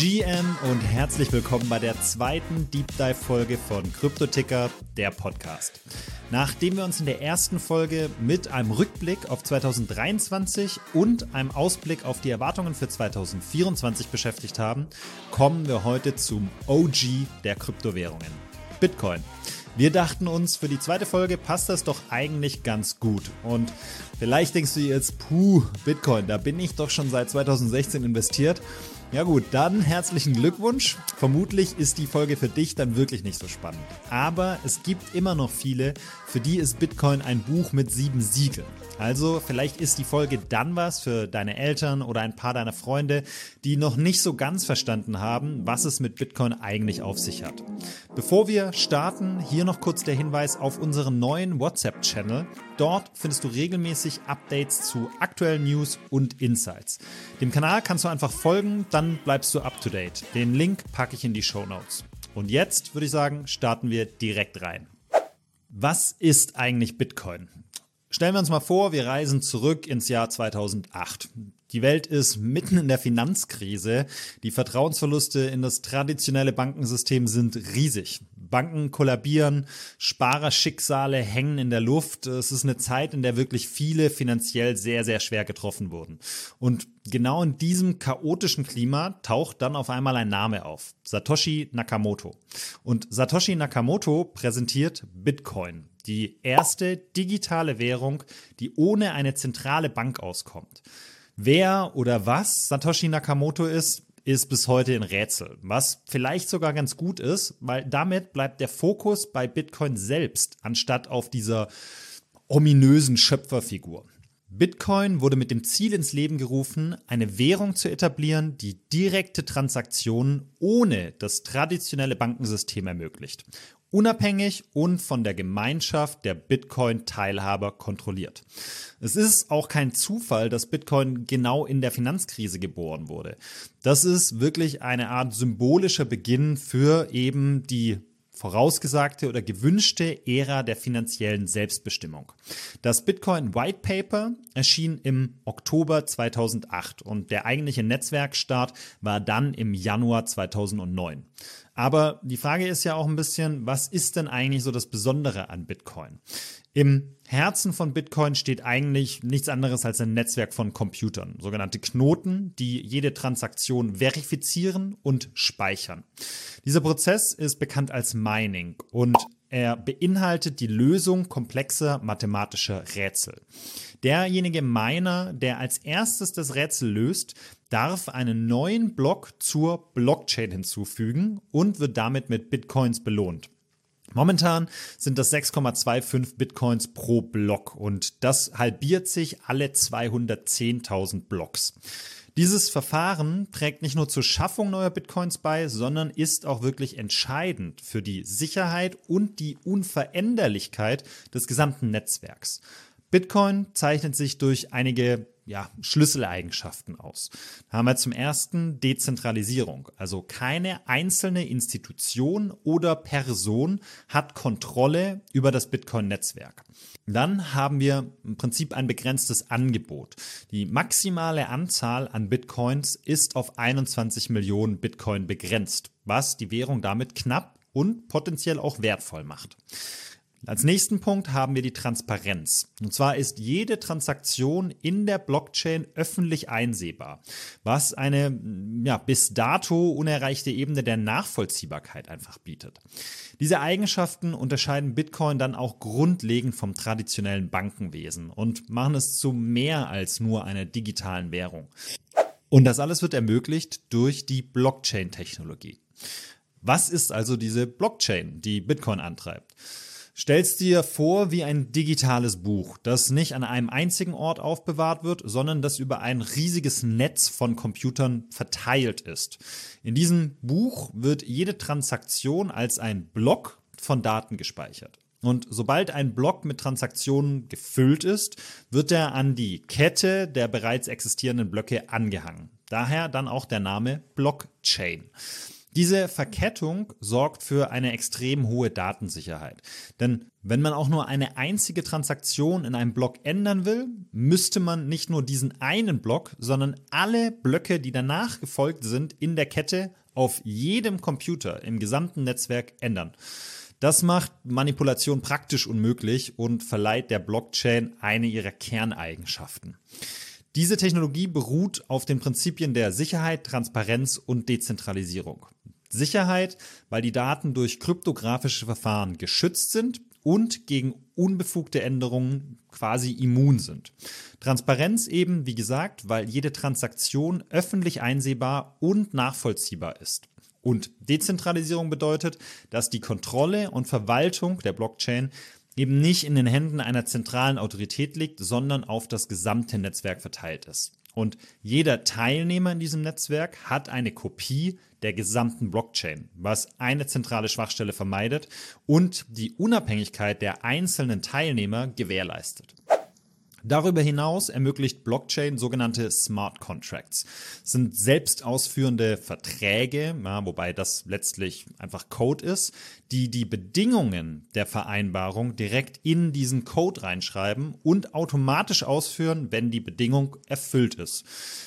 GM und herzlich willkommen bei der zweiten Deep Dive Folge von Kryptoticker, der Podcast. Nachdem wir uns in der ersten Folge mit einem Rückblick auf 2023 und einem Ausblick auf die Erwartungen für 2024 beschäftigt haben, kommen wir heute zum OG der Kryptowährungen, Bitcoin. Wir dachten uns, für die zweite Folge passt das doch eigentlich ganz gut. Und vielleicht denkst du jetzt, puh, Bitcoin, da bin ich doch schon seit 2016 investiert. Ja gut, dann herzlichen Glückwunsch. Vermutlich ist die Folge für dich dann wirklich nicht so spannend. Aber es gibt immer noch viele, für die ist Bitcoin ein Buch mit sieben Siegeln. Also vielleicht ist die Folge dann was für deine Eltern oder ein paar deiner Freunde, die noch nicht so ganz verstanden haben, was es mit Bitcoin eigentlich auf sich hat. Bevor wir starten, hier noch kurz der Hinweis auf unseren neuen WhatsApp-Channel. Dort findest du regelmäßig Updates zu aktuellen News und Insights. Dem Kanal kannst du einfach folgen, dann bleibst du up to date. Den Link packe ich in die Show Notes. Und jetzt würde ich sagen, starten wir direkt rein. Was ist eigentlich Bitcoin? Stellen wir uns mal vor, wir reisen zurück ins Jahr 2008. Die Welt ist mitten in der Finanzkrise. Die Vertrauensverluste in das traditionelle Bankensystem sind riesig. Banken kollabieren, Sparerschicksale hängen in der Luft. Es ist eine Zeit, in der wirklich viele finanziell sehr, sehr schwer getroffen wurden. Und genau in diesem chaotischen Klima taucht dann auf einmal ein Name auf. Satoshi Nakamoto. Und Satoshi Nakamoto präsentiert Bitcoin die erste digitale Währung, die ohne eine zentrale Bank auskommt. Wer oder was Satoshi Nakamoto ist, ist bis heute ein Rätsel, was vielleicht sogar ganz gut ist, weil damit bleibt der Fokus bei Bitcoin selbst, anstatt auf dieser ominösen Schöpferfigur. Bitcoin wurde mit dem Ziel ins Leben gerufen, eine Währung zu etablieren, die direkte Transaktionen ohne das traditionelle Bankensystem ermöglicht unabhängig und von der Gemeinschaft der Bitcoin-Teilhaber kontrolliert. Es ist auch kein Zufall, dass Bitcoin genau in der Finanzkrise geboren wurde. Das ist wirklich eine Art symbolischer Beginn für eben die vorausgesagte oder gewünschte Ära der finanziellen Selbstbestimmung. Das Bitcoin White Paper erschien im Oktober 2008 und der eigentliche Netzwerkstart war dann im Januar 2009. Aber die Frage ist ja auch ein bisschen, was ist denn eigentlich so das Besondere an Bitcoin? Im Herzen von Bitcoin steht eigentlich nichts anderes als ein Netzwerk von Computern, sogenannte Knoten, die jede Transaktion verifizieren und speichern. Dieser Prozess ist bekannt als Mining und er beinhaltet die Lösung komplexer mathematischer Rätsel. Derjenige Miner, der als erstes das Rätsel löst, darf einen neuen Block zur Blockchain hinzufügen und wird damit mit Bitcoins belohnt. Momentan sind das 6,25 Bitcoins pro Block und das halbiert sich alle 210.000 Blocks. Dieses Verfahren trägt nicht nur zur Schaffung neuer Bitcoins bei, sondern ist auch wirklich entscheidend für die Sicherheit und die Unveränderlichkeit des gesamten Netzwerks. Bitcoin zeichnet sich durch einige ja, Schlüsseleigenschaften aus. Da haben wir zum ersten Dezentralisierung. Also keine einzelne Institution oder Person hat Kontrolle über das Bitcoin-Netzwerk. Dann haben wir im Prinzip ein begrenztes Angebot. Die maximale Anzahl an Bitcoins ist auf 21 Millionen Bitcoin begrenzt, was die Währung damit knapp und potenziell auch wertvoll macht. Als nächsten Punkt haben wir die Transparenz. Und zwar ist jede Transaktion in der Blockchain öffentlich einsehbar, was eine ja, bis dato unerreichte Ebene der Nachvollziehbarkeit einfach bietet. Diese Eigenschaften unterscheiden Bitcoin dann auch grundlegend vom traditionellen Bankenwesen und machen es zu mehr als nur einer digitalen Währung. Und das alles wird ermöglicht durch die Blockchain-Technologie. Was ist also diese Blockchain, die Bitcoin antreibt? Stellst dir vor wie ein digitales Buch, das nicht an einem einzigen Ort aufbewahrt wird, sondern das über ein riesiges Netz von Computern verteilt ist. In diesem Buch wird jede Transaktion als ein Block von Daten gespeichert. Und sobald ein Block mit Transaktionen gefüllt ist, wird er an die Kette der bereits existierenden Blöcke angehangen. Daher dann auch der Name Blockchain. Diese Verkettung sorgt für eine extrem hohe Datensicherheit. Denn wenn man auch nur eine einzige Transaktion in einem Block ändern will, müsste man nicht nur diesen einen Block, sondern alle Blöcke, die danach gefolgt sind, in der Kette auf jedem Computer im gesamten Netzwerk ändern. Das macht Manipulation praktisch unmöglich und verleiht der Blockchain eine ihrer Kerneigenschaften. Diese Technologie beruht auf den Prinzipien der Sicherheit, Transparenz und Dezentralisierung. Sicherheit, weil die Daten durch kryptografische Verfahren geschützt sind und gegen unbefugte Änderungen quasi immun sind. Transparenz eben, wie gesagt, weil jede Transaktion öffentlich einsehbar und nachvollziehbar ist. Und Dezentralisierung bedeutet, dass die Kontrolle und Verwaltung der Blockchain eben nicht in den Händen einer zentralen Autorität liegt, sondern auf das gesamte Netzwerk verteilt ist. Und jeder Teilnehmer in diesem Netzwerk hat eine Kopie der gesamten Blockchain, was eine zentrale Schwachstelle vermeidet und die Unabhängigkeit der einzelnen Teilnehmer gewährleistet. Darüber hinaus ermöglicht Blockchain sogenannte Smart Contracts. Das sind selbst ausführende Verträge, ja, wobei das letztlich einfach Code ist, die die Bedingungen der Vereinbarung direkt in diesen Code reinschreiben und automatisch ausführen, wenn die Bedingung erfüllt ist.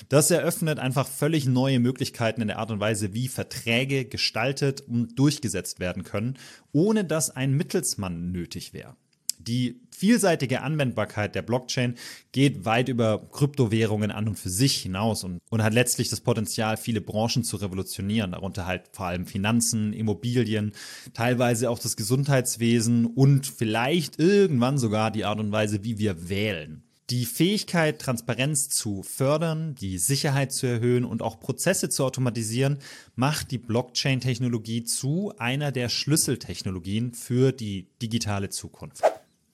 Das eröffnet einfach völlig neue Möglichkeiten in der Art und Weise, wie Verträge gestaltet und durchgesetzt werden können, ohne dass ein Mittelsmann nötig wäre. Die vielseitige Anwendbarkeit der Blockchain geht weit über Kryptowährungen an und für sich hinaus und, und hat letztlich das Potenzial, viele Branchen zu revolutionieren, darunter halt vor allem Finanzen, Immobilien, teilweise auch das Gesundheitswesen und vielleicht irgendwann sogar die Art und Weise, wie wir wählen. Die Fähigkeit, Transparenz zu fördern, die Sicherheit zu erhöhen und auch Prozesse zu automatisieren, macht die Blockchain-Technologie zu einer der Schlüsseltechnologien für die digitale Zukunft.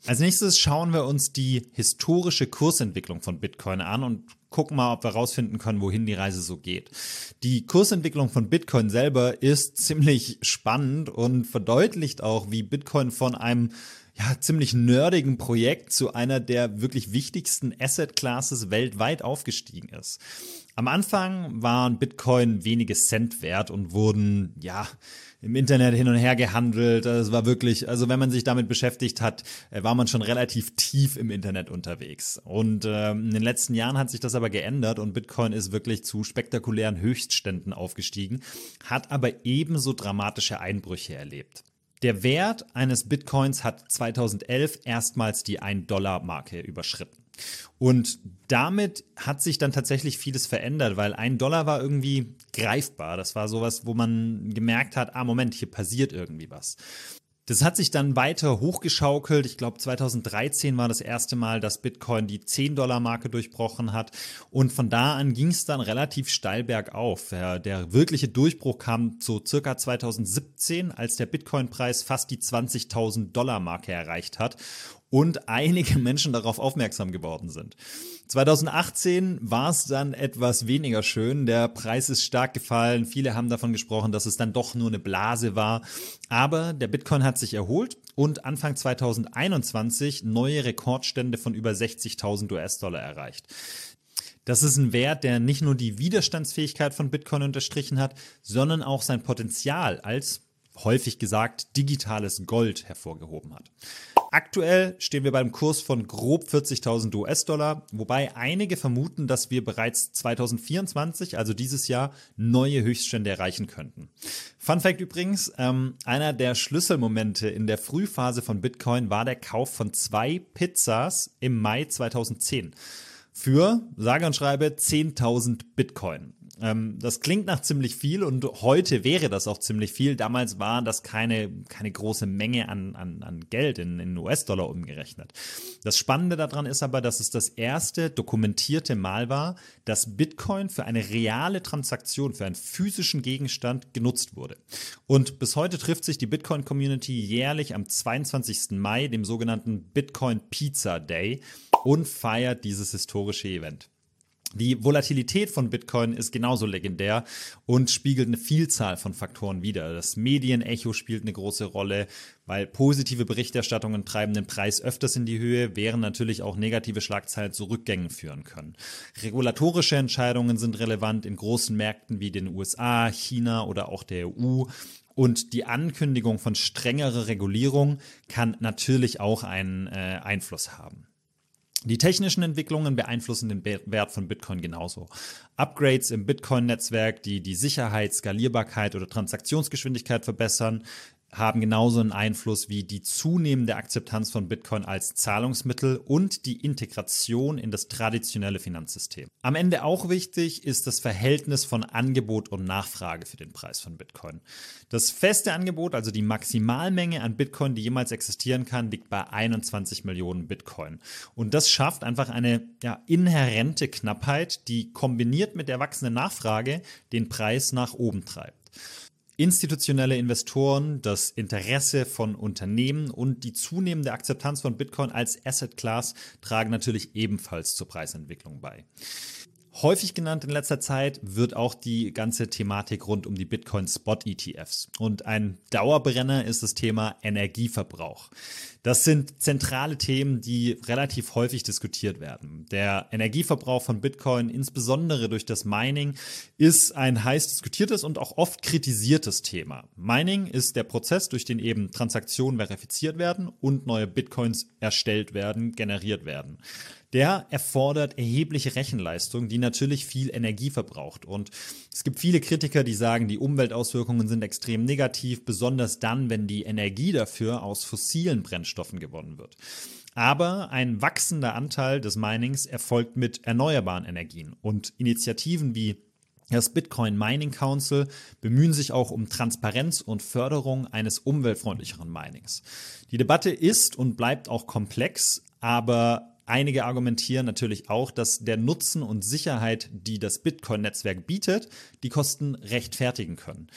Als nächstes schauen wir uns die historische Kursentwicklung von Bitcoin an und gucken mal, ob wir herausfinden können, wohin die Reise so geht. Die Kursentwicklung von Bitcoin selber ist ziemlich spannend und verdeutlicht auch, wie Bitcoin von einem ja, ziemlich nerdigen Projekt zu einer der wirklich wichtigsten Asset Classes weltweit aufgestiegen ist. Am Anfang waren Bitcoin wenige Cent wert und wurden, ja, im Internet hin und her gehandelt. Es war wirklich, also wenn man sich damit beschäftigt hat, äh, war man schon relativ tief im Internet unterwegs. Und äh, in den letzten Jahren hat sich das aber geändert und Bitcoin ist wirklich zu spektakulären Höchstständen aufgestiegen, hat aber ebenso dramatische Einbrüche erlebt. Der Wert eines Bitcoins hat 2011 erstmals die 1-Dollar-Marke überschritten. Und damit hat sich dann tatsächlich vieles verändert, weil ein Dollar war irgendwie greifbar. Das war sowas, wo man gemerkt hat, ah, Moment, hier passiert irgendwie was. Das hat sich dann weiter hochgeschaukelt. Ich glaube, 2013 war das erste Mal, dass Bitcoin die 10-Dollar-Marke durchbrochen hat. Und von da an ging es dann relativ steil bergauf. Der wirkliche Durchbruch kam so circa 2017, als der Bitcoin-Preis fast die 20.000 Dollar-Marke erreicht hat und einige Menschen darauf aufmerksam geworden sind. 2018 war es dann etwas weniger schön. Der Preis ist stark gefallen. Viele haben davon gesprochen, dass es dann doch nur eine Blase war. Aber der Bitcoin hat sich erholt und Anfang 2021 neue Rekordstände von über 60.000 US-Dollar erreicht. Das ist ein Wert, der nicht nur die Widerstandsfähigkeit von Bitcoin unterstrichen hat, sondern auch sein Potenzial als häufig gesagt digitales Gold hervorgehoben hat. Aktuell stehen wir beim Kurs von grob 40.000 US-Dollar, wobei einige vermuten, dass wir bereits 2024, also dieses Jahr, neue Höchststände erreichen könnten. Fun Fact übrigens, ähm, einer der Schlüsselmomente in der Frühphase von Bitcoin war der Kauf von zwei Pizzas im Mai 2010 für, sage und schreibe, 10.000 Bitcoin. Ähm, das klingt nach ziemlich viel und heute wäre das auch ziemlich viel. Damals war das keine, keine große Menge an, an, an Geld in, in US-Dollar umgerechnet. Das Spannende daran ist aber, dass es das erste dokumentierte Mal war, dass Bitcoin für eine reale Transaktion, für einen physischen Gegenstand genutzt wurde. Und bis heute trifft sich die Bitcoin-Community jährlich am 22. Mai, dem sogenannten Bitcoin Pizza Day, und feiert dieses historische Event. Die Volatilität von Bitcoin ist genauso legendär und spiegelt eine Vielzahl von Faktoren wider. Das Medienecho spielt eine große Rolle, weil positive Berichterstattungen treiben den Preis öfters in die Höhe, während natürlich auch negative Schlagzeilen zu Rückgängen führen können. Regulatorische Entscheidungen sind relevant in großen Märkten wie den USA, China oder auch der EU. Und die Ankündigung von strengerer Regulierung kann natürlich auch einen äh, Einfluss haben. Die technischen Entwicklungen beeinflussen den Wert von Bitcoin genauso. Upgrades im Bitcoin-Netzwerk, die die Sicherheit, Skalierbarkeit oder Transaktionsgeschwindigkeit verbessern, haben genauso einen Einfluss wie die zunehmende Akzeptanz von Bitcoin als Zahlungsmittel und die Integration in das traditionelle Finanzsystem. Am Ende auch wichtig ist das Verhältnis von Angebot und Nachfrage für den Preis von Bitcoin. Das feste Angebot, also die Maximalmenge an Bitcoin, die jemals existieren kann, liegt bei 21 Millionen Bitcoin. Und das schafft einfach eine ja, inhärente Knappheit, die kombiniert mit der wachsenden Nachfrage den Preis nach oben treibt institutionelle Investoren, das Interesse von Unternehmen und die zunehmende Akzeptanz von Bitcoin als Asset Class tragen natürlich ebenfalls zur Preisentwicklung bei. Häufig genannt in letzter Zeit wird auch die ganze Thematik rund um die Bitcoin Spot ETFs. Und ein Dauerbrenner ist das Thema Energieverbrauch. Das sind zentrale Themen, die relativ häufig diskutiert werden. Der Energieverbrauch von Bitcoin, insbesondere durch das Mining, ist ein heiß diskutiertes und auch oft kritisiertes Thema. Mining ist der Prozess, durch den eben Transaktionen verifiziert werden und neue Bitcoins erstellt werden, generiert werden der erfordert erhebliche Rechenleistung, die natürlich viel Energie verbraucht. Und es gibt viele Kritiker, die sagen, die Umweltauswirkungen sind extrem negativ, besonders dann, wenn die Energie dafür aus fossilen Brennstoffen gewonnen wird. Aber ein wachsender Anteil des Minings erfolgt mit erneuerbaren Energien und Initiativen wie das Bitcoin Mining Council bemühen sich auch um Transparenz und Förderung eines umweltfreundlicheren Minings. Die Debatte ist und bleibt auch komplex, aber Einige argumentieren natürlich auch, dass der Nutzen und Sicherheit, die das Bitcoin-Netzwerk bietet, die Kosten rechtfertigen können.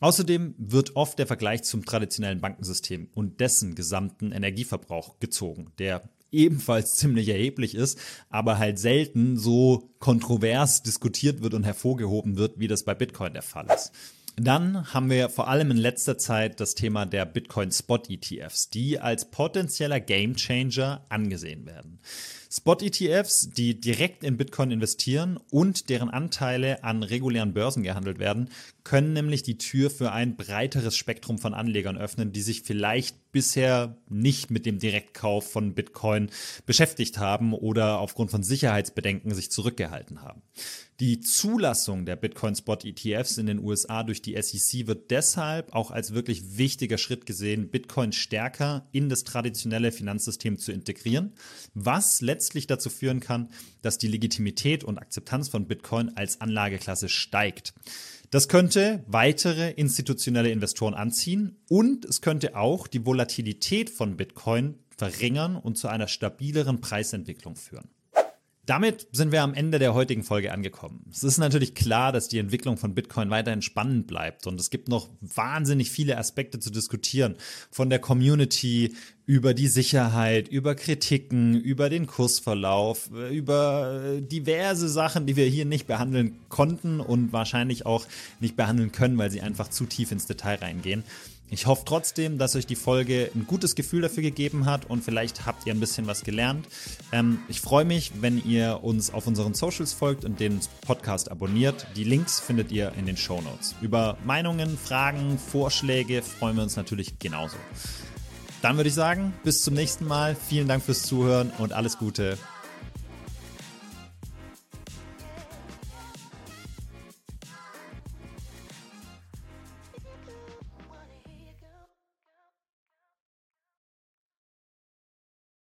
Außerdem wird oft der Vergleich zum traditionellen Bankensystem und dessen gesamten Energieverbrauch gezogen, der ebenfalls ziemlich erheblich ist, aber halt selten so kontrovers diskutiert wird und hervorgehoben wird, wie das bei Bitcoin der Fall ist. Dann haben wir vor allem in letzter Zeit das Thema der Bitcoin Spot ETFs, die als potenzieller Gamechanger angesehen werden. Spot-ETFs, die direkt in Bitcoin investieren und deren Anteile an regulären Börsen gehandelt werden, können nämlich die Tür für ein breiteres Spektrum von Anlegern öffnen, die sich vielleicht bisher nicht mit dem Direktkauf von Bitcoin beschäftigt haben oder aufgrund von Sicherheitsbedenken sich zurückgehalten haben. Die Zulassung der Bitcoin Spot ETFs in den USA durch die SEC wird deshalb auch als wirklich wichtiger Schritt gesehen, Bitcoin stärker in das traditionelle Finanzsystem zu integrieren, was letztlich dazu führen kann, dass die Legitimität und Akzeptanz von Bitcoin als Anlageklasse steigt. Das könnte weitere institutionelle Investoren anziehen und es könnte auch die Volatilität von Bitcoin verringern und zu einer stabileren Preisentwicklung führen. Damit sind wir am Ende der heutigen Folge angekommen. Es ist natürlich klar, dass die Entwicklung von Bitcoin weiterhin spannend bleibt und es gibt noch wahnsinnig viele Aspekte zu diskutieren. Von der Community über die Sicherheit, über Kritiken, über den Kursverlauf, über diverse Sachen, die wir hier nicht behandeln konnten und wahrscheinlich auch nicht behandeln können, weil sie einfach zu tief ins Detail reingehen. Ich hoffe trotzdem, dass euch die Folge ein gutes Gefühl dafür gegeben hat und vielleicht habt ihr ein bisschen was gelernt. Ähm, ich freue mich, wenn ihr uns auf unseren Socials folgt und den Podcast abonniert. Die Links findet ihr in den Show Notes. Über Meinungen, Fragen, Vorschläge freuen wir uns natürlich genauso. Dann würde ich sagen, bis zum nächsten Mal. Vielen Dank fürs Zuhören und alles Gute.